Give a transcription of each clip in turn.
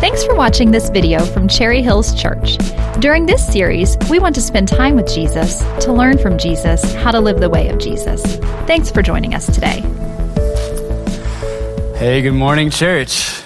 Thanks for watching this video from Cherry Hills Church. During this series, we want to spend time with Jesus to learn from Jesus how to live the way of Jesus. Thanks for joining us today. Hey, good morning, church.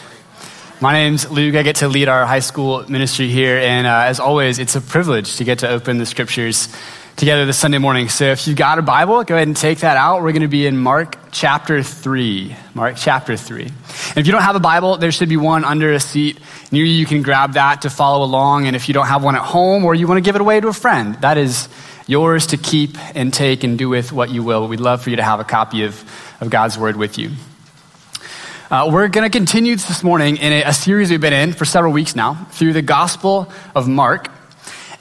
My name's Luke. I get to lead our high school ministry here, and uh, as always, it's a privilege to get to open the scriptures together this Sunday morning. So if you've got a Bible, go ahead and take that out. We're going to be in Mark chapter 3. Mark chapter 3. And if you don't have a Bible, there should be one under a seat near you. You can grab that to follow along. And if you don't have one at home or you want to give it away to a friend, that is yours to keep and take and do with what you will. We'd love for you to have a copy of, of God's Word with you. Uh, we're going to continue this morning in a, a series we've been in for several weeks now through the Gospel of Mark.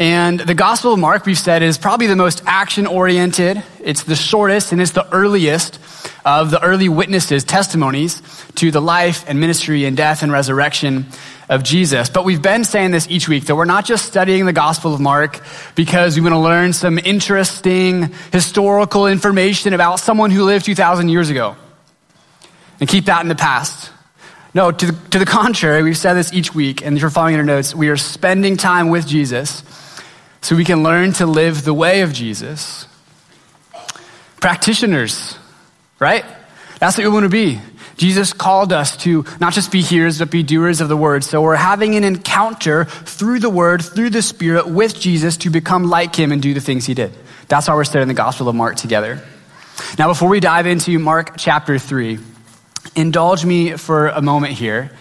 And the Gospel of Mark, we've said, is probably the most action oriented. It's the shortest and it's the earliest of the early witnesses, testimonies to the life and ministry and death and resurrection of Jesus. But we've been saying this each week that we're not just studying the Gospel of Mark because we want to learn some interesting historical information about someone who lived 2,000 years ago and keep that in the past. No, to the, to the contrary, we've said this each week, and if you're following your notes, we are spending time with Jesus so we can learn to live the way of Jesus. Practitioners, right? That's what we want to be. Jesus called us to not just be hearers, but be doers of the word. So we're having an encounter through the word, through the spirit with Jesus to become like him and do the things he did. That's why we're studying the Gospel of Mark together. Now, before we dive into Mark chapter 3, indulge me for a moment here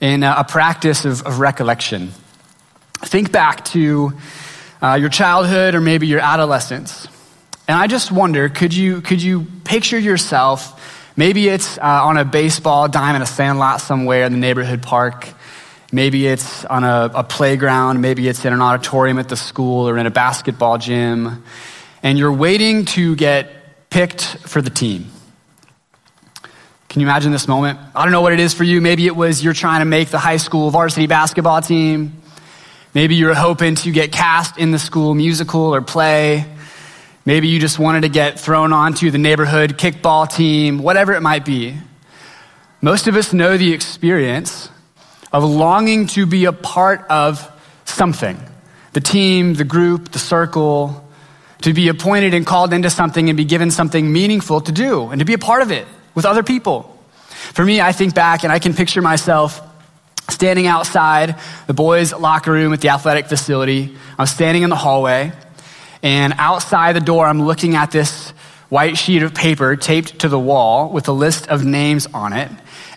in a practice of, of recollection. Think back to uh, your childhood or maybe your adolescence. And I just wonder could you, could you picture yourself? Maybe it's uh, on a baseball diamond, a sandlot somewhere in the neighborhood park. Maybe it's on a, a playground. Maybe it's in an auditorium at the school or in a basketball gym. And you're waiting to get picked for the team. Can you imagine this moment? I don't know what it is for you. Maybe it was you're trying to make the high school varsity basketball team. Maybe you were hoping to get cast in the school musical or play. Maybe you just wanted to get thrown onto the neighborhood kickball team, whatever it might be. Most of us know the experience of longing to be a part of something the team, the group, the circle, to be appointed and called into something and be given something meaningful to do and to be a part of it with other people. For me, I think back and I can picture myself standing outside the boys' locker room at the athletic facility. I'm standing in the hallway, and outside the door, I'm looking at this white sheet of paper taped to the wall with a list of names on it,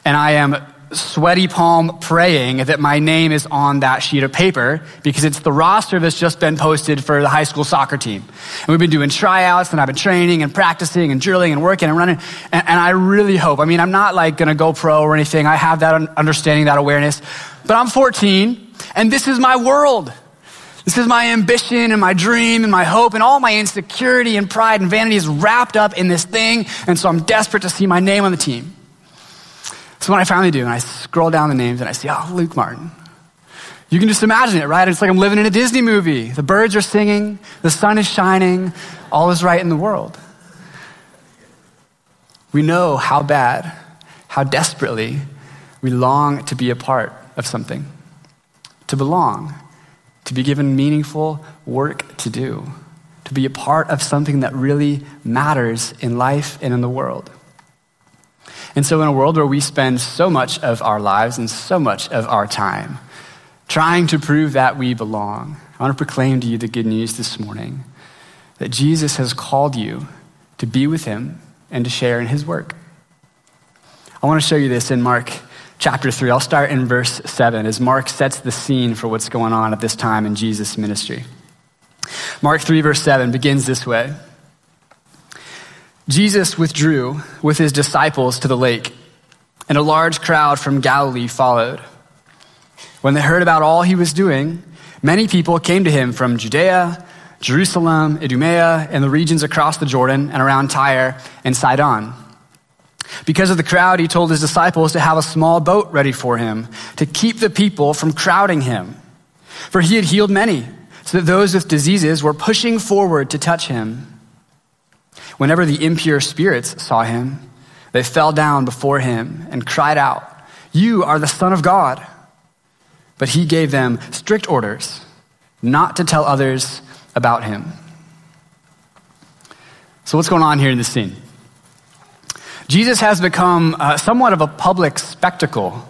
and I am sweaty palm praying that my name is on that sheet of paper because it's the roster that's just been posted for the high school soccer team. And we've been doing tryouts and I've been training and practicing and drilling and working and running. And, and I really hope, I mean, I'm not like going to go pro or anything. I have that understanding, that awareness, but I'm 14 and this is my world. This is my ambition and my dream and my hope and all my insecurity and pride and vanity is wrapped up in this thing. And so I'm desperate to see my name on the team. So when I finally do, and I scroll down the names and I see, oh, Luke Martin. You can just imagine it, right? It's like I'm living in a Disney movie. The birds are singing, the sun is shining, all is right in the world. We know how bad, how desperately we long to be a part of something, to belong, to be given meaningful work to do, to be a part of something that really matters in life and in the world. And so, in a world where we spend so much of our lives and so much of our time trying to prove that we belong, I want to proclaim to you the good news this morning that Jesus has called you to be with him and to share in his work. I want to show you this in Mark chapter 3. I'll start in verse 7 as Mark sets the scene for what's going on at this time in Jesus' ministry. Mark 3, verse 7 begins this way. Jesus withdrew with his disciples to the lake, and a large crowd from Galilee followed. When they heard about all he was doing, many people came to him from Judea, Jerusalem, Idumea, and the regions across the Jordan and around Tyre and Sidon. Because of the crowd, he told his disciples to have a small boat ready for him to keep the people from crowding him. For he had healed many, so that those with diseases were pushing forward to touch him. Whenever the impure spirits saw him, they fell down before him and cried out, You are the Son of God. but he gave them strict orders not to tell others about him. So, what's going on here in this scene? Jesus has become uh, somewhat of a public spectacle,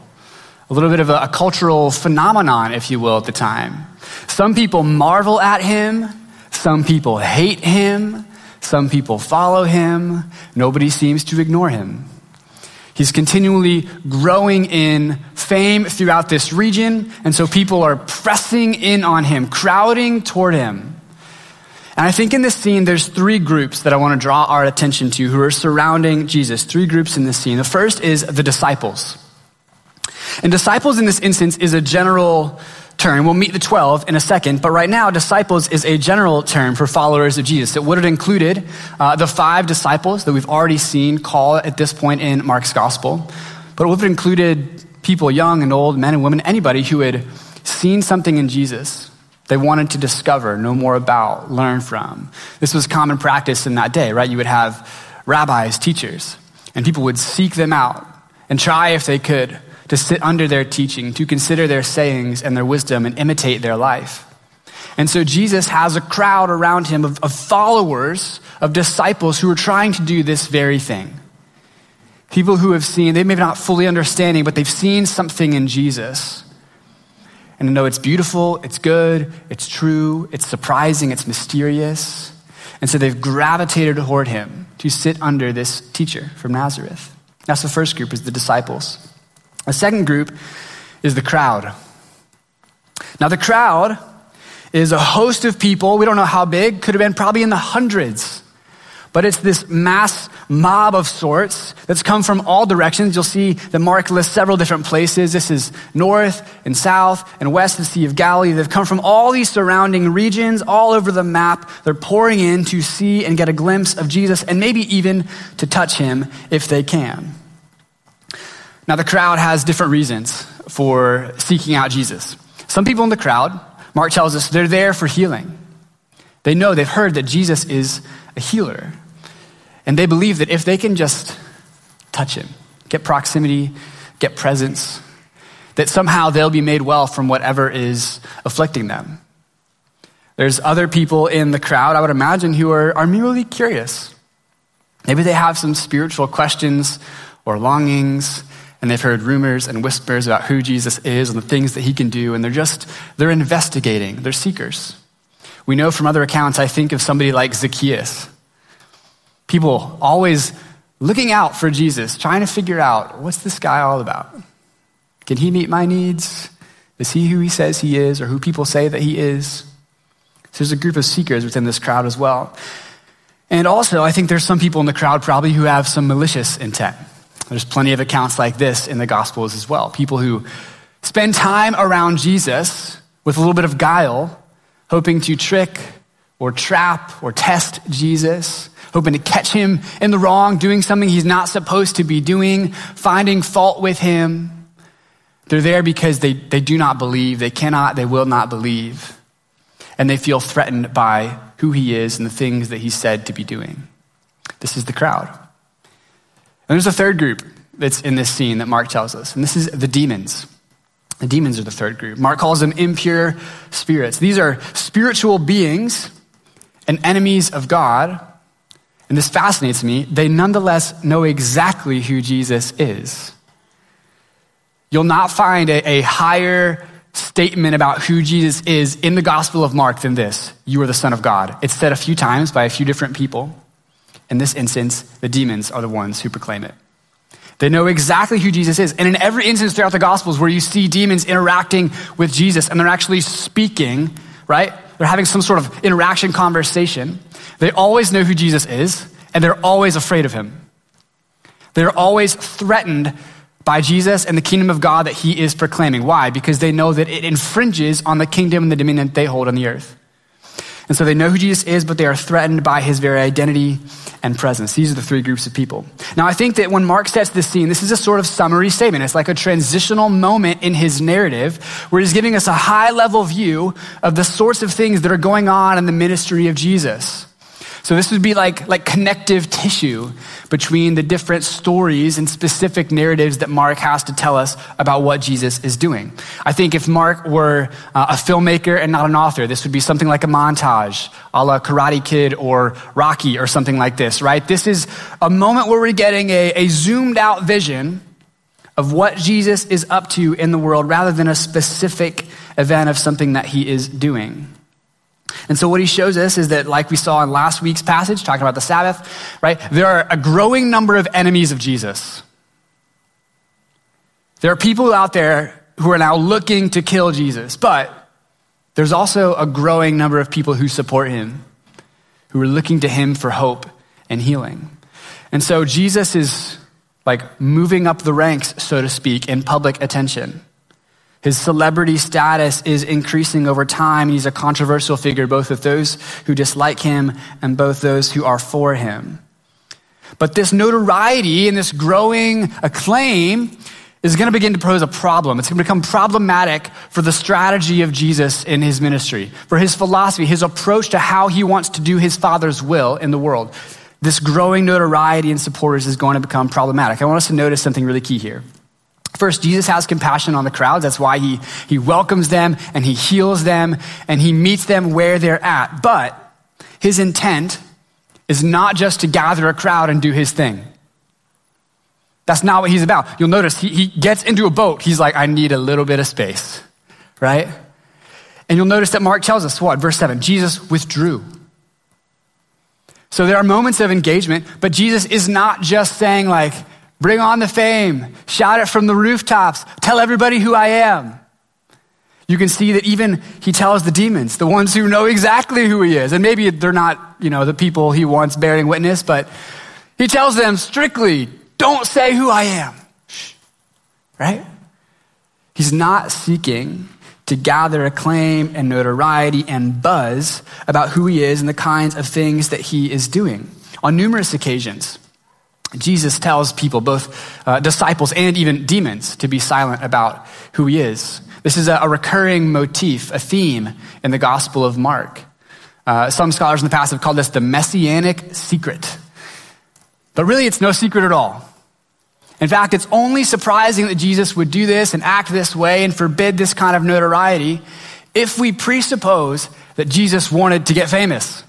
a little bit of a, a cultural phenomenon, if you will, at the time. Some people marvel at him, some people hate him, some people follow him. Nobody seems to ignore him. He's continually growing in fame throughout this region, and so people are pressing in on him, crowding toward him. And I think in this scene, there's three groups that I want to draw our attention to who are surrounding Jesus. Three groups in this scene. The first is the disciples. And disciples in this instance is a general term. We'll meet the 12 in a second, but right now, disciples is a general term for followers of Jesus. It would have included uh, the five disciples that we've already seen call at this point in Mark's gospel, but it would have included people, young and old, men and women, anybody who had seen something in Jesus they wanted to discover, know more about, learn from. This was common practice in that day, right? You would have rabbis, teachers, and people would seek them out and try if they could to sit under their teaching, to consider their sayings and their wisdom and imitate their life. And so Jesus has a crowd around him of, of followers, of disciples who are trying to do this very thing. People who have seen, they may not fully understanding, but they've seen something in Jesus. And they know it's beautiful, it's good, it's true, it's surprising, it's mysterious. And so they've gravitated toward him to sit under this teacher from Nazareth. That's the first group, is the disciples. A second group is the crowd. Now, the crowd is a host of people. We don't know how big, could have been probably in the hundreds. But it's this mass mob of sorts that's come from all directions. You'll see that Mark lists several different places. This is north and south and west of the Sea of Galilee. They've come from all these surrounding regions, all over the map. They're pouring in to see and get a glimpse of Jesus and maybe even to touch him if they can. Now, the crowd has different reasons for seeking out Jesus. Some people in the crowd, Mark tells us, they're there for healing. They know, they've heard that Jesus is a healer. And they believe that if they can just touch him, get proximity, get presence, that somehow they'll be made well from whatever is afflicting them. There's other people in the crowd, I would imagine, who are, are merely curious. Maybe they have some spiritual questions or longings and they've heard rumors and whispers about who Jesus is and the things that he can do, and they're just, they're investigating, they're seekers. We know from other accounts, I think of somebody like Zacchaeus. People always looking out for Jesus, trying to figure out what's this guy all about? Can he meet my needs? Is he who he says he is, or who people say that he is? So there's a group of seekers within this crowd as well. And also, I think there's some people in the crowd probably who have some malicious intent. There's plenty of accounts like this in the Gospels as well. People who spend time around Jesus with a little bit of guile, hoping to trick or trap or test Jesus, hoping to catch him in the wrong, doing something he's not supposed to be doing, finding fault with him. They're there because they, they do not believe, they cannot, they will not believe. And they feel threatened by who he is and the things that he's said to be doing. This is the crowd. There's a third group that's in this scene that Mark tells us, and this is the demons. The demons are the third group. Mark calls them impure spirits. These are spiritual beings and enemies of God. And this fascinates me. They nonetheless know exactly who Jesus is. You'll not find a, a higher statement about who Jesus is in the Gospel of Mark than this You are the Son of God. It's said a few times by a few different people. In this instance, the demons are the ones who proclaim it. They know exactly who Jesus is. And in every instance throughout the Gospels where you see demons interacting with Jesus and they're actually speaking, right? They're having some sort of interaction conversation. They always know who Jesus is and they're always afraid of him. They're always threatened by Jesus and the kingdom of God that he is proclaiming. Why? Because they know that it infringes on the kingdom and the dominion they hold on the earth. And so they know who Jesus is, but they are threatened by his very identity and presence. These are the three groups of people. Now, I think that when Mark sets this scene, this is a sort of summary statement. It's like a transitional moment in his narrative where he's giving us a high level view of the sorts of things that are going on in the ministry of Jesus. So this would be like, like connective tissue between the different stories and specific narratives that Mark has to tell us about what Jesus is doing. I think if Mark were uh, a filmmaker and not an author, this would be something like a montage, a la Karate Kid or Rocky or something like this, right? This is a moment where we're getting a, a zoomed out vision of what Jesus is up to in the world rather than a specific event of something that he is doing. And so, what he shows us is that, like we saw in last week's passage, talking about the Sabbath, right, there are a growing number of enemies of Jesus. There are people out there who are now looking to kill Jesus, but there's also a growing number of people who support him, who are looking to him for hope and healing. And so, Jesus is like moving up the ranks, so to speak, in public attention. His celebrity status is increasing over time. He's a controversial figure, both with those who dislike him and both those who are for him. But this notoriety and this growing acclaim is going to begin to pose a problem. It's going to become problematic for the strategy of Jesus in his ministry, for his philosophy, his approach to how he wants to do his Father's will in the world. This growing notoriety and supporters is going to become problematic. I want us to notice something really key here. First, Jesus has compassion on the crowds. That's why he, he welcomes them and he heals them and he meets them where they're at. But his intent is not just to gather a crowd and do his thing. That's not what he's about. You'll notice he, he gets into a boat. He's like, I need a little bit of space, right? And you'll notice that Mark tells us what? Verse 7 Jesus withdrew. So there are moments of engagement, but Jesus is not just saying, like, Bring on the fame. Shout it from the rooftops. Tell everybody who I am. You can see that even he tells the demons, the ones who know exactly who he is. And maybe they're not, you know, the people he wants bearing witness, but he tells them strictly, don't say who I am. Right? He's not seeking to gather acclaim and notoriety and buzz about who he is and the kinds of things that he is doing. On numerous occasions, Jesus tells people, both uh, disciples and even demons, to be silent about who he is. This is a, a recurring motif, a theme in the Gospel of Mark. Uh, some scholars in the past have called this the messianic secret. But really, it's no secret at all. In fact, it's only surprising that Jesus would do this and act this way and forbid this kind of notoriety if we presuppose that Jesus wanted to get famous.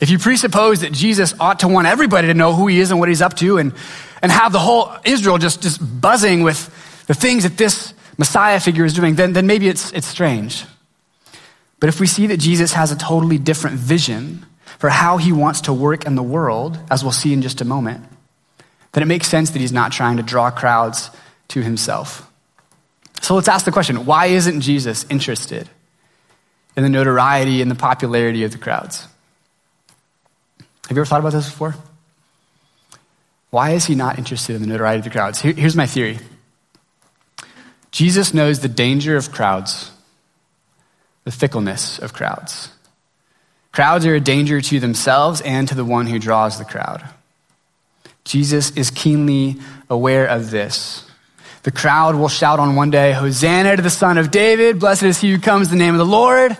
If you presuppose that Jesus ought to want everybody to know who he is and what he's up to and, and have the whole Israel just, just buzzing with the things that this Messiah figure is doing, then, then maybe it's, it's strange. But if we see that Jesus has a totally different vision for how he wants to work in the world, as we'll see in just a moment, then it makes sense that he's not trying to draw crowds to himself. So let's ask the question why isn't Jesus interested in the notoriety and the popularity of the crowds? Have you ever thought about this before? Why is he not interested in the notoriety of the crowds? Here, here's my theory Jesus knows the danger of crowds, the fickleness of crowds. Crowds are a danger to themselves and to the one who draws the crowd. Jesus is keenly aware of this. The crowd will shout on one day, Hosanna to the Son of David, blessed is he who comes in the name of the Lord.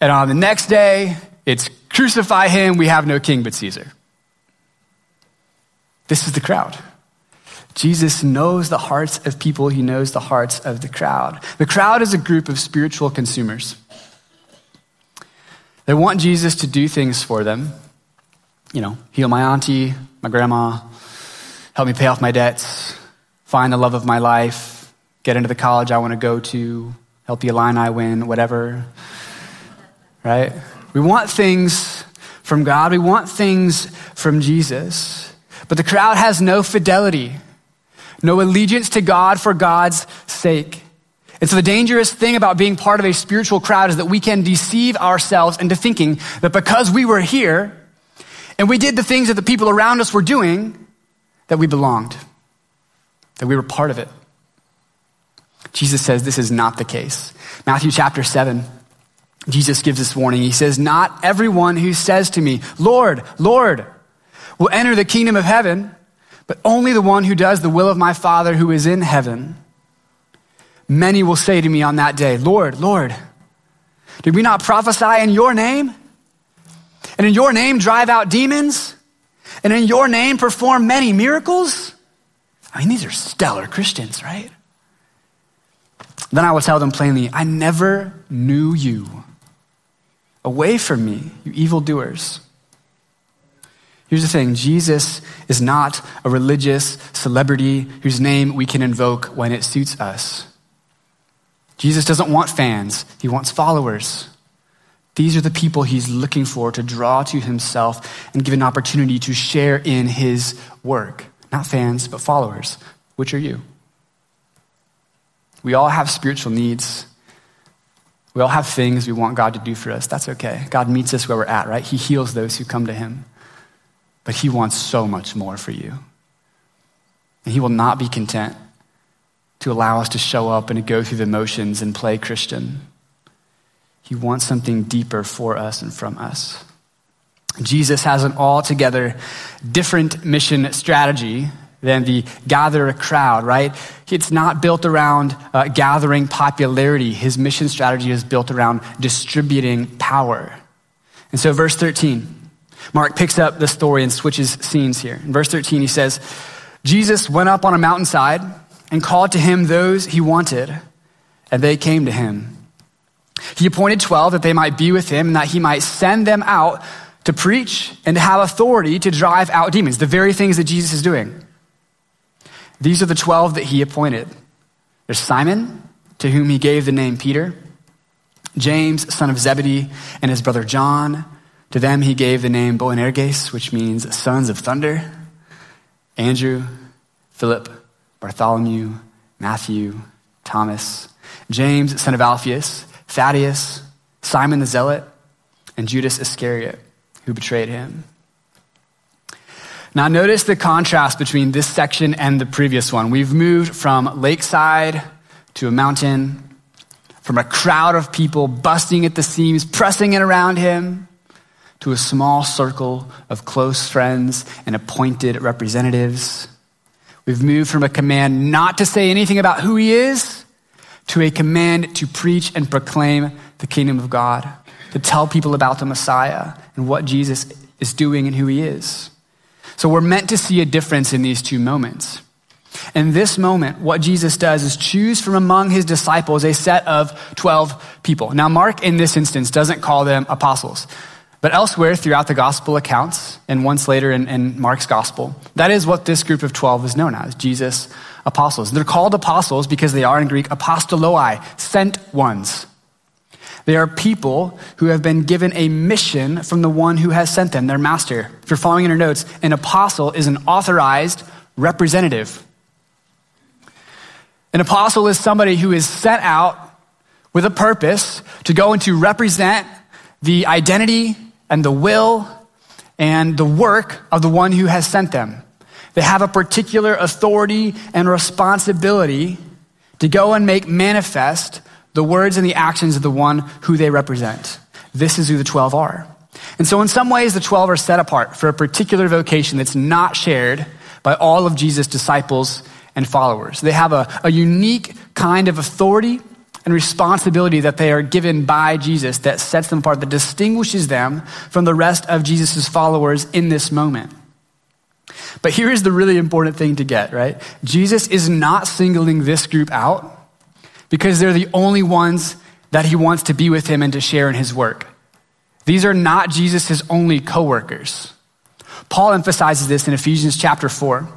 And on the next day, it's crucify him, we have no king but Caesar. This is the crowd. Jesus knows the hearts of people, he knows the hearts of the crowd. The crowd is a group of spiritual consumers. They want Jesus to do things for them. You know, heal my auntie, my grandma, help me pay off my debts, find the love of my life, get into the college I want to go to, help the Illini win, whatever. Right? We want things from God, we want things from Jesus. But the crowd has no fidelity, no allegiance to God for God's sake. And so the dangerous thing about being part of a spiritual crowd is that we can deceive ourselves into thinking that because we were here and we did the things that the people around us were doing, that we belonged, that we were part of it. Jesus says this is not the case. Matthew chapter 7. Jesus gives this warning. He says, Not everyone who says to me, Lord, Lord, will enter the kingdom of heaven, but only the one who does the will of my Father who is in heaven. Many will say to me on that day, Lord, Lord, did we not prophesy in your name? And in your name, drive out demons? And in your name, perform many miracles? I mean, these are stellar Christians, right? Then I will tell them plainly, I never knew you. Away from me, you evildoers. Here's the thing Jesus is not a religious celebrity whose name we can invoke when it suits us. Jesus doesn't want fans, he wants followers. These are the people he's looking for to draw to himself and give an opportunity to share in his work. Not fans, but followers. Which are you? We all have spiritual needs. We all have things we want God to do for us. That's okay. God meets us where we're at, right? He heals those who come to him. But he wants so much more for you. And he will not be content to allow us to show up and to go through the motions and play Christian. He wants something deeper for us and from us. Jesus has an altogether different mission strategy than the gather a crowd, right? It's not built around uh, gathering popularity. His mission strategy is built around distributing power. And so, verse 13, Mark picks up the story and switches scenes here. In verse 13, he says, Jesus went up on a mountainside and called to him those he wanted, and they came to him. He appointed 12 that they might be with him and that he might send them out to preach and to have authority to drive out demons, the very things that Jesus is doing. These are the 12 that he appointed. There's Simon, to whom he gave the name Peter, James, son of Zebedee, and his brother John. To them he gave the name Boanerges, which means sons of thunder. Andrew, Philip, Bartholomew, Matthew, Thomas, James, son of Alphaeus, Thaddeus, Simon the Zealot, and Judas Iscariot, who betrayed him. Now, notice the contrast between this section and the previous one. We've moved from lakeside to a mountain, from a crowd of people busting at the seams, pressing in around him, to a small circle of close friends and appointed representatives. We've moved from a command not to say anything about who he is to a command to preach and proclaim the kingdom of God, to tell people about the Messiah and what Jesus is doing and who he is. So we're meant to see a difference in these two moments. In this moment, what Jesus does is choose from among his disciples a set of 12 people. Now, Mark in this instance doesn't call them apostles, but elsewhere throughout the gospel accounts, and once later in, in Mark's gospel, that is what this group of 12 is known as Jesus' apostles. They're called apostles because they are in Greek apostoloi, sent ones. They are people who have been given a mission from the one who has sent them, their master. If you're following in your notes, an apostle is an authorized representative. An apostle is somebody who is sent out with a purpose to go and to represent the identity and the will and the work of the one who has sent them. They have a particular authority and responsibility to go and make manifest the words and the actions of the one who they represent. This is who the 12 are. And so, in some ways, the 12 are set apart for a particular vocation that's not shared by all of Jesus' disciples and followers. They have a, a unique kind of authority and responsibility that they are given by Jesus that sets them apart, that distinguishes them from the rest of Jesus' followers in this moment. But here is the really important thing to get, right? Jesus is not singling this group out because they're the only ones that he wants to be with him and to share in his work. These are not Jesus' only coworkers. Paul emphasizes this in Ephesians chapter 4,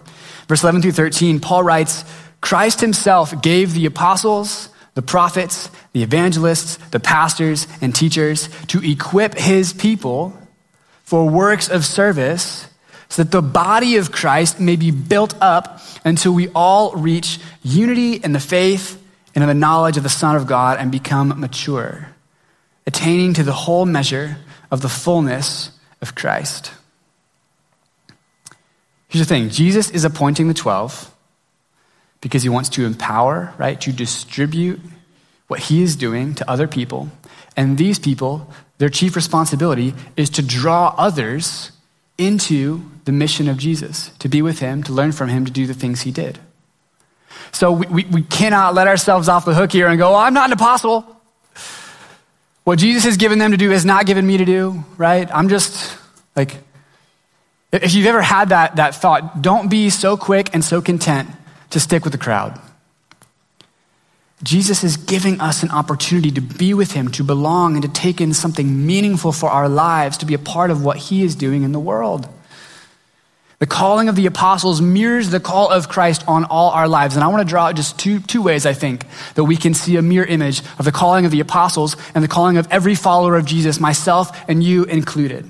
verse 11 through 13. Paul writes, Christ himself gave the apostles, the prophets, the evangelists, the pastors, and teachers to equip his people for works of service so that the body of Christ may be built up until we all reach unity in the faith and in the knowledge of the Son of God and become mature, attaining to the whole measure of the fullness of Christ. Here's the thing Jesus is appointing the 12 because he wants to empower, right, to distribute what he is doing to other people. And these people, their chief responsibility is to draw others into the mission of Jesus, to be with him, to learn from him, to do the things he did. So we, we, we cannot let ourselves off the hook here and go, well, I'm not an apostle. What Jesus has given them to do is not given me to do, right? I'm just like, if you've ever had that, that thought, don't be so quick and so content to stick with the crowd. Jesus is giving us an opportunity to be with him, to belong, and to take in something meaningful for our lives, to be a part of what he is doing in the world. The calling of the apostles mirrors the call of Christ on all our lives. And I want to draw out just two, two ways, I think, that we can see a mirror image of the calling of the apostles and the calling of every follower of Jesus, myself and you included.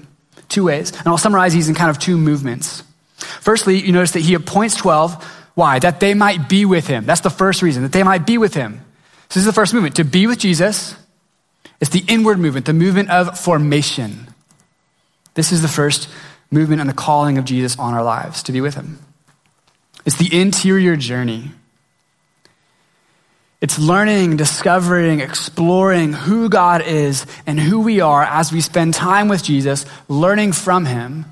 Two ways. And I'll summarize these in kind of two movements. Firstly, you notice that he appoints 12. Why? That they might be with him. That's the first reason, that they might be with him. So this is the first movement. To be with Jesus, it's the inward movement, the movement of formation. This is the first movement and the calling of Jesus on our lives to be with him. It's the interior journey. It's learning, discovering, exploring who God is and who we are as we spend time with Jesus, learning from him.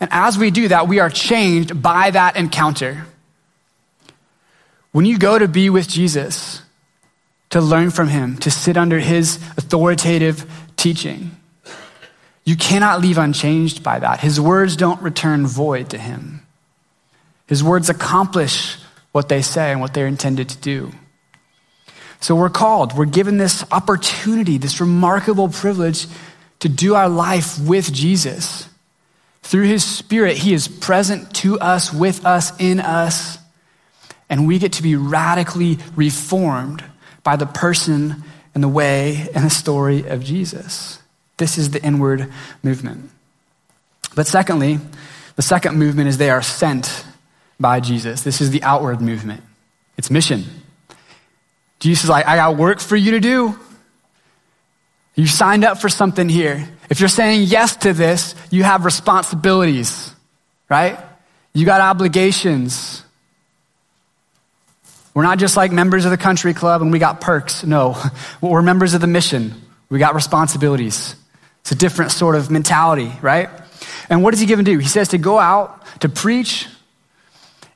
And as we do that, we are changed by that encounter. When you go to be with Jesus, to learn from him, to sit under his authoritative teaching, you cannot leave unchanged by that. His words don't return void to him. His words accomplish what they say and what they're intended to do. So we're called, we're given this opportunity, this remarkable privilege to do our life with Jesus. Through his spirit, he is present to us, with us, in us, and we get to be radically reformed by the person and the way and the story of Jesus. This is the inward movement. But secondly, the second movement is they are sent by Jesus. This is the outward movement. It's mission. Jesus is like, I got work for you to do. You signed up for something here. If you're saying yes to this, you have responsibilities, right? You got obligations. We're not just like members of the country club and we got perks. No, we're members of the mission. We got responsibilities. It's a different sort of mentality, right? And what does he give him to do? He says to go out, to preach,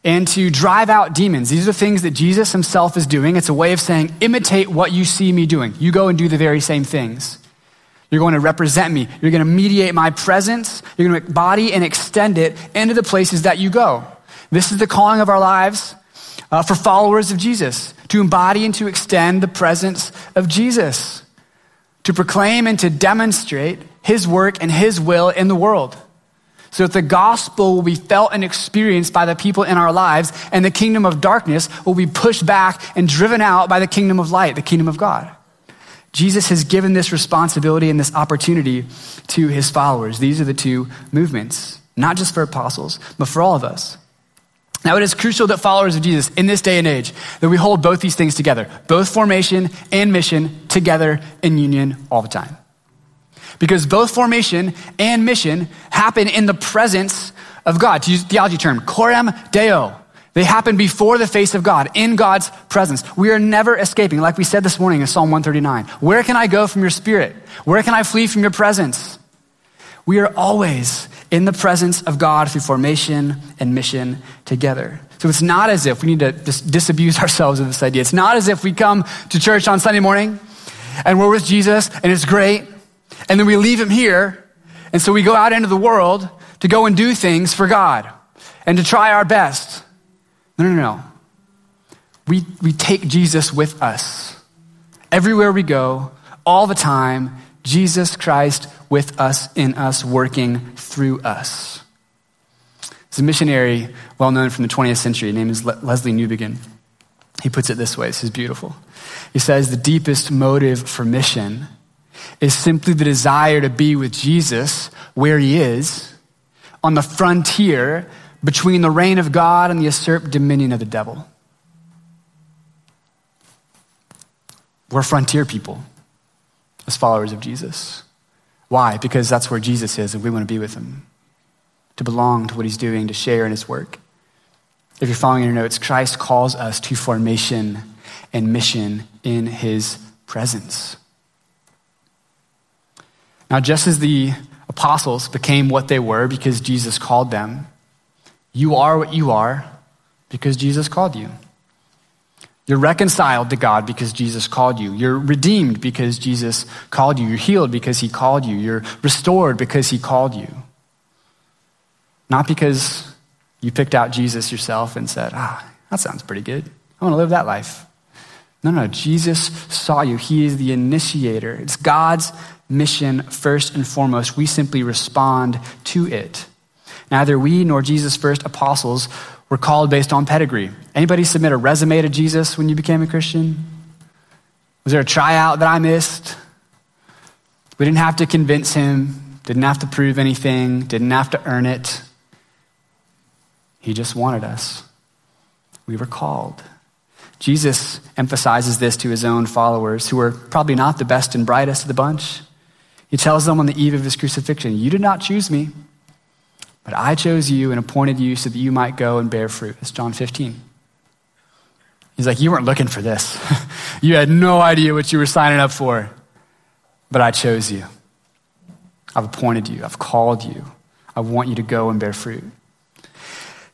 and to drive out demons. These are things that Jesus himself is doing. It's a way of saying, imitate what you see me doing. You go and do the very same things. You're going to represent me. You're going to mediate my presence. You're going to embody and extend it into the places that you go. This is the calling of our lives uh, for followers of Jesus to embody and to extend the presence of Jesus to proclaim and to demonstrate his work and his will in the world. So that the gospel will be felt and experienced by the people in our lives, and the kingdom of darkness will be pushed back and driven out by the kingdom of light, the kingdom of God. Jesus has given this responsibility and this opportunity to his followers. These are the two movements, not just for apostles, but for all of us. Now, it is crucial that followers of Jesus in this day and age that we hold both these things together, both formation and mission together in union all the time. Because both formation and mission happen in the presence of God. To use theology term, coram deo. They happen before the face of God, in God's presence. We are never escaping, like we said this morning in Psalm 139. Where can I go from your spirit? Where can I flee from your presence? We are always in the presence of God through formation and mission together. So it's not as if we need to dis- disabuse ourselves of this idea. It's not as if we come to church on Sunday morning and we're with Jesus and it's great, and then we leave him here, and so we go out into the world to go and do things for God and to try our best. No, no, no. We, we take Jesus with us. Everywhere we go, all the time, Jesus Christ with us, in us, working through us. There's a missionary well known from the 20th century. His name is Lesslie Newbigin. He puts it this way this is beautiful. He says, The deepest motive for mission is simply the desire to be with Jesus where he is, on the frontier between the reign of God and the usurped dominion of the devil. We're frontier people as followers of Jesus. Why? Because that's where Jesus is and we want to be with him, to belong to what he's doing, to share in his work. If you're following your notes, Christ calls us to formation and mission in his presence. Now, just as the apostles became what they were because Jesus called them, you are what you are because Jesus called you. You're reconciled to God because Jesus called you. You're redeemed because Jesus called you. You're healed because he called you. You're restored because he called you. Not because you picked out Jesus yourself and said, ah, that sounds pretty good. I want to live that life. No, no, Jesus saw you. He is the initiator. It's God's mission first and foremost. We simply respond to it. Neither we nor Jesus' first apostles were called based on pedigree. Anybody submit a resume to Jesus when you became a Christian? Was there a tryout that I missed? We didn't have to convince him, didn't have to prove anything, didn't have to earn it. He just wanted us. We were called. Jesus emphasizes this to his own followers, who were probably not the best and brightest of the bunch. He tells them on the eve of his crucifixion, You did not choose me, but I chose you and appointed you so that you might go and bear fruit. That's John 15. He's like, You weren't looking for this. you had no idea what you were signing up for, but I chose you. I've appointed you. I've called you. I want you to go and bear fruit.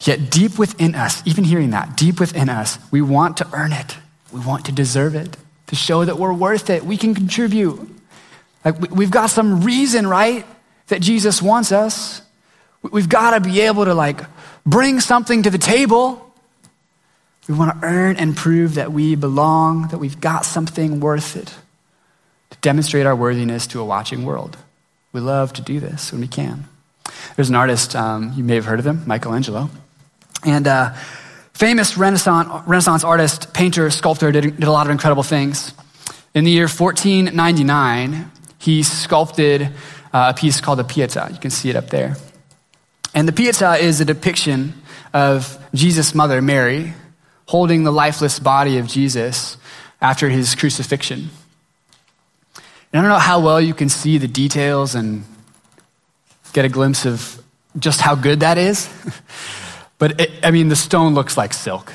Yet, deep within us, even hearing that, deep within us, we want to earn it. We want to deserve it, to show that we're worth it. We can contribute. Like, we've got some reason, right, that Jesus wants us. We've got to be able to, like, bring something to the table. We want to earn and prove that we belong, that we've got something worth it, to demonstrate our worthiness to a watching world. We love to do this when we can. There's an artist, um, you may have heard of him, Michelangelo. And uh, famous Renaissance, Renaissance artist, painter, sculptor did, did a lot of incredible things. In the year 1499, he sculpted uh, a piece called the Pieta. You can see it up there. And the Pieta is a depiction of Jesus' mother, Mary, holding the lifeless body of Jesus after his crucifixion. And I don't know how well you can see the details and get a glimpse of just how good that is. But it, I mean, the stone looks like silk.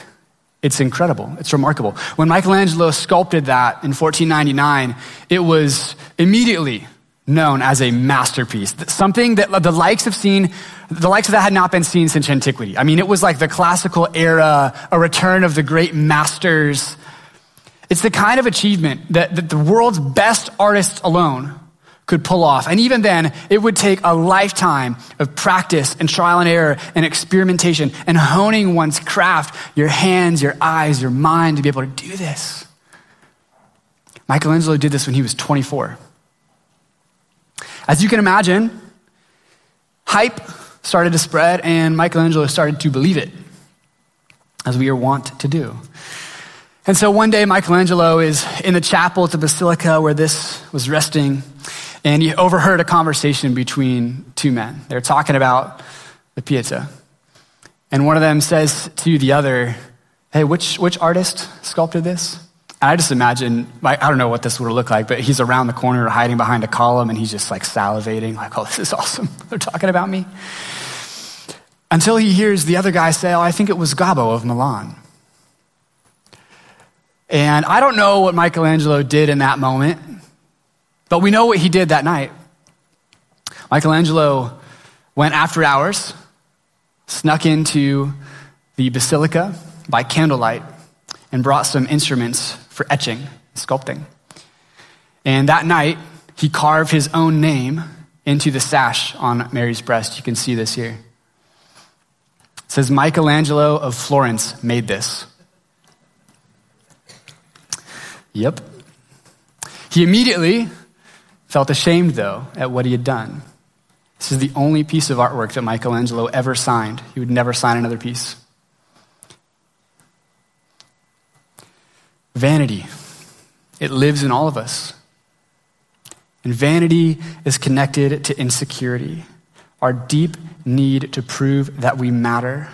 It's incredible. It's remarkable. When Michelangelo sculpted that in 1499, it was immediately known as a masterpiece. Something that the likes of seen, the likes of that had not been seen since antiquity. I mean, it was like the classical era, a return of the great masters. It's the kind of achievement that, that the world's best artists alone could pull off. And even then, it would take a lifetime of practice and trial and error and experimentation and honing one's craft, your hands, your eyes, your mind to be able to do this. Michelangelo did this when he was 24. As you can imagine, hype started to spread and Michelangelo started to believe it, as we are wont to do. And so one day, Michelangelo is in the chapel at the basilica where this was resting, and he overheard a conversation between two men. They're talking about the Pieta. And one of them says to the other, Hey, which, which artist sculpted this? And I just imagine, I don't know what this would look like, but he's around the corner hiding behind a column and he's just like salivating, like, oh, this is awesome. They're talking about me. Until he hears the other guy say, oh, I think it was Gobbo of Milan. And I don't know what Michelangelo did in that moment. But we know what he did that night. Michelangelo went after hours, snuck into the basilica by candlelight, and brought some instruments for etching, sculpting. And that night, he carved his own name into the sash on Mary's breast. You can see this here. It says, Michelangelo of Florence made this. Yep. He immediately Felt ashamed, though, at what he had done. This is the only piece of artwork that Michelangelo ever signed. He would never sign another piece. Vanity. It lives in all of us. And vanity is connected to insecurity, our deep need to prove that we matter,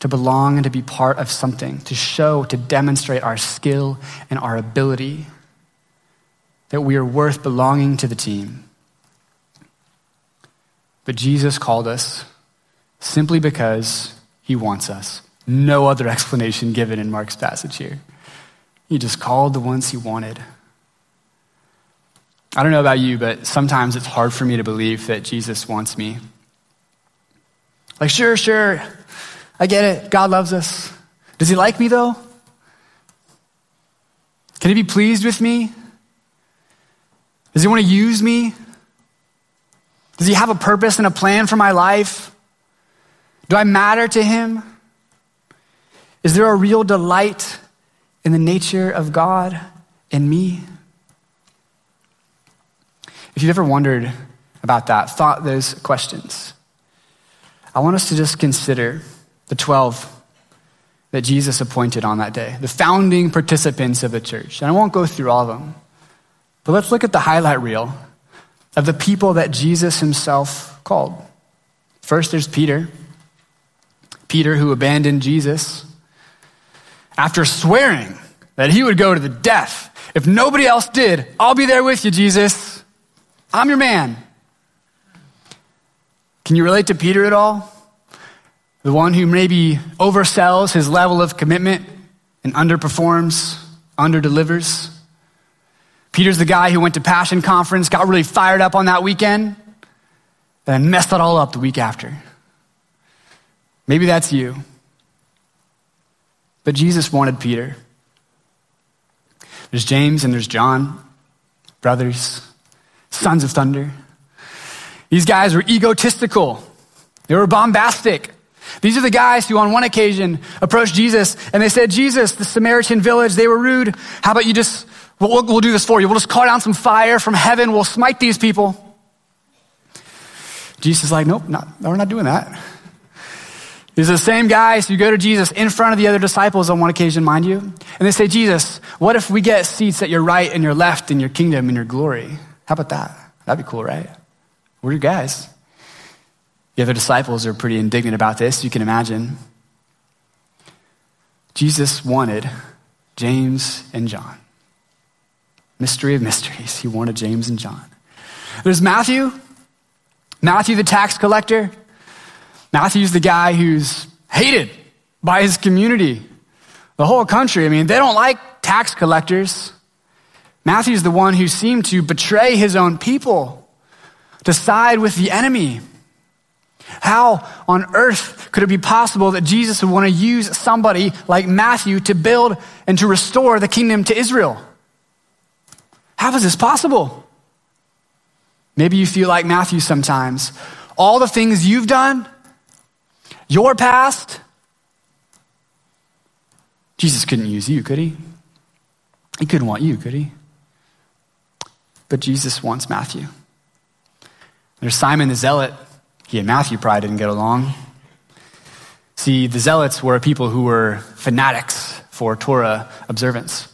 to belong and to be part of something, to show, to demonstrate our skill and our ability that we are worth belonging to the team. But Jesus called us simply because he wants us. No other explanation given in Mark's passage here. He just called the ones he wanted. I don't know about you, but sometimes it's hard for me to believe that Jesus wants me. Like, sure, sure, I get it. God loves us. Does he like me though? Can he be pleased with me? Does he want to use me? Does he have a purpose and a plan for my life? Do I matter to him? Is there a real delight in the nature of God in me? If you've ever wondered about that, thought those questions, I want us to just consider the 12 that Jesus appointed on that day, the founding participants of the church. And I won't go through all of them, but let's look at the highlight reel of the people that Jesus himself called. First, there's Peter. Peter, who abandoned Jesus after swearing that he would go to the death. If nobody else did, I'll be there with you, Jesus. I'm your man. Can you relate to Peter at all? The one who maybe oversells his level of commitment and underperforms, underdelivers. Peter's the guy who went to Passion Conference, got really fired up on that weekend, then messed it all up the week after. Maybe that's you. But Jesus wanted Peter. There's James and there's John, brothers, sons of thunder. These guys were egotistical, they were bombastic. These are the guys who, on one occasion, approached Jesus and they said, Jesus, the Samaritan village, they were rude. How about you just, we'll, we'll do this for you. We'll just call down some fire from heaven. We'll smite these people. Jesus is like, nope, not, we're not doing that. These are the same guys who go to Jesus in front of the other disciples on one occasion, mind you. And they say, Jesus, what if we get seats at your right and your left in your kingdom and your glory? How about that? That'd be cool, right? We're your guys. The other disciples are pretty indignant about this, you can imagine. Jesus wanted James and John. Mystery of mysteries. He wanted James and John. There's Matthew, Matthew the tax collector. Matthew's the guy who's hated by his community, the whole country. I mean, they don't like tax collectors. Matthew's the one who seemed to betray his own people, to side with the enemy. How on earth could it be possible that Jesus would want to use somebody like Matthew to build and to restore the kingdom to Israel? How is this possible? Maybe you feel like Matthew sometimes. All the things you've done, your past, Jesus couldn't use you, could he? He couldn't want you, could he? But Jesus wants Matthew. There's Simon the Zealot. He and Matthew probably didn't get along. See, the Zealots were people who were fanatics for Torah observance.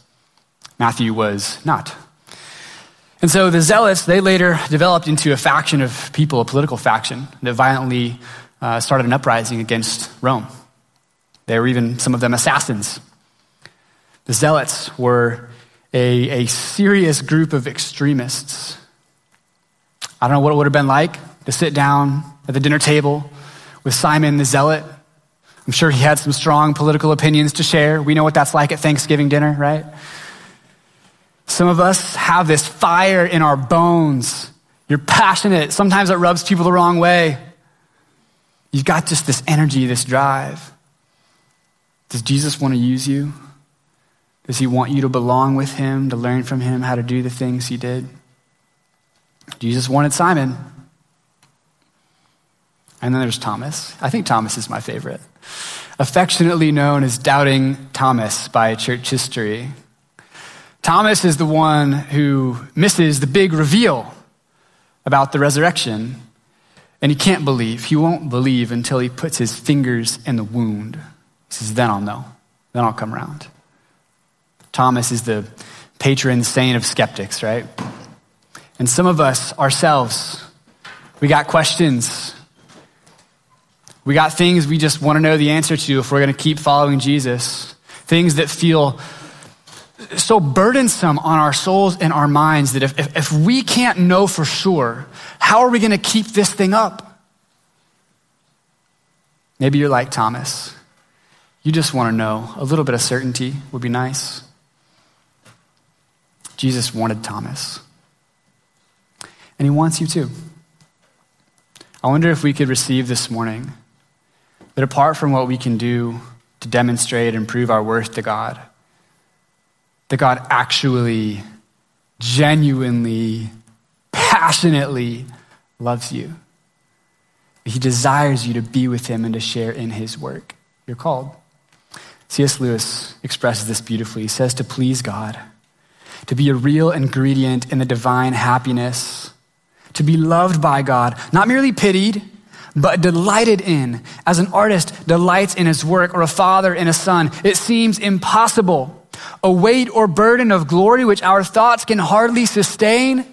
Matthew was not. And so the Zealots, they later developed into a faction of people, a political faction, that violently uh, started an uprising against Rome. They were even, some of them, assassins. The Zealots were a, a serious group of extremists. I don't know what it would have been like to sit down at the dinner table with Simon the Zealot. I'm sure he had some strong political opinions to share. We know what that's like at Thanksgiving dinner, right? Some of us have this fire in our bones. You're passionate. Sometimes it rubs people the wrong way. You've got just this energy, this drive. Does Jesus want to use you? Does he want you to belong with him, to learn from him how to do the things he did? Jesus wanted Simon. And then there's Thomas. I think Thomas is my favorite. Affectionately known as Doubting Thomas by church history. Thomas is the one who misses the big reveal about the resurrection, and he can't believe. He won't believe until he puts his fingers in the wound. He says, Then I'll know. Then I'll come around. Thomas is the patron saint of skeptics, right? And some of us ourselves, we got questions. We got things we just want to know the answer to if we're going to keep following Jesus. Things that feel so burdensome on our souls and our minds that if, if, if we can't know for sure, how are we going to keep this thing up? Maybe you're like Thomas. You just want to know. A little bit of certainty would be nice. Jesus wanted Thomas. And he wants you too. I wonder if we could receive this morning that apart from what we can do to demonstrate and prove our worth to God, that God actually, genuinely, passionately loves you. He desires you to be with him and to share in his work. You're called. C.S. Lewis expresses this beautifully. He says to please God, to be a real ingredient in the divine happiness, to be loved by God, not merely pitied, but delighted in, as an artist delights in his work or a father in a son. It seems impossible. A weight or burden of glory which our thoughts can hardly sustain.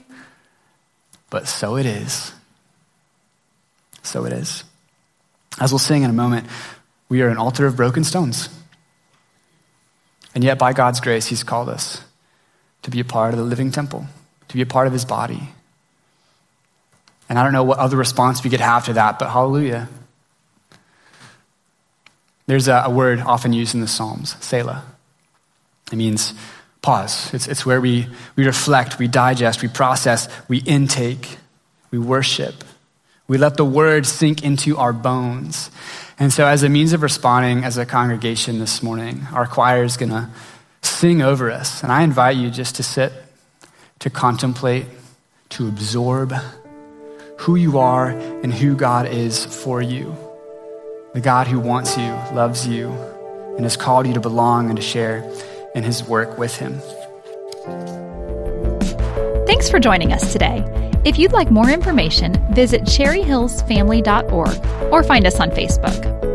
But so it is. So it is. As we'll sing in a moment, we are an altar of broken stones. And yet, by God's grace, He's called us to be a part of the living temple, to be a part of His body. And I don't know what other response we could have to that, but hallelujah. There's a, a word often used in the Psalms, Selah. It means pause. It's, it's where we, we reflect, we digest, we process, we intake, we worship. We let the word sink into our bones. And so, as a means of responding as a congregation this morning, our choir is going to sing over us. And I invite you just to sit, to contemplate, to absorb who you are and who God is for you. The God who wants you, loves you, and has called you to belong and to share in his work with him. Thanks for joining us today. If you'd like more information, visit cherryhillsfamily.org or find us on Facebook.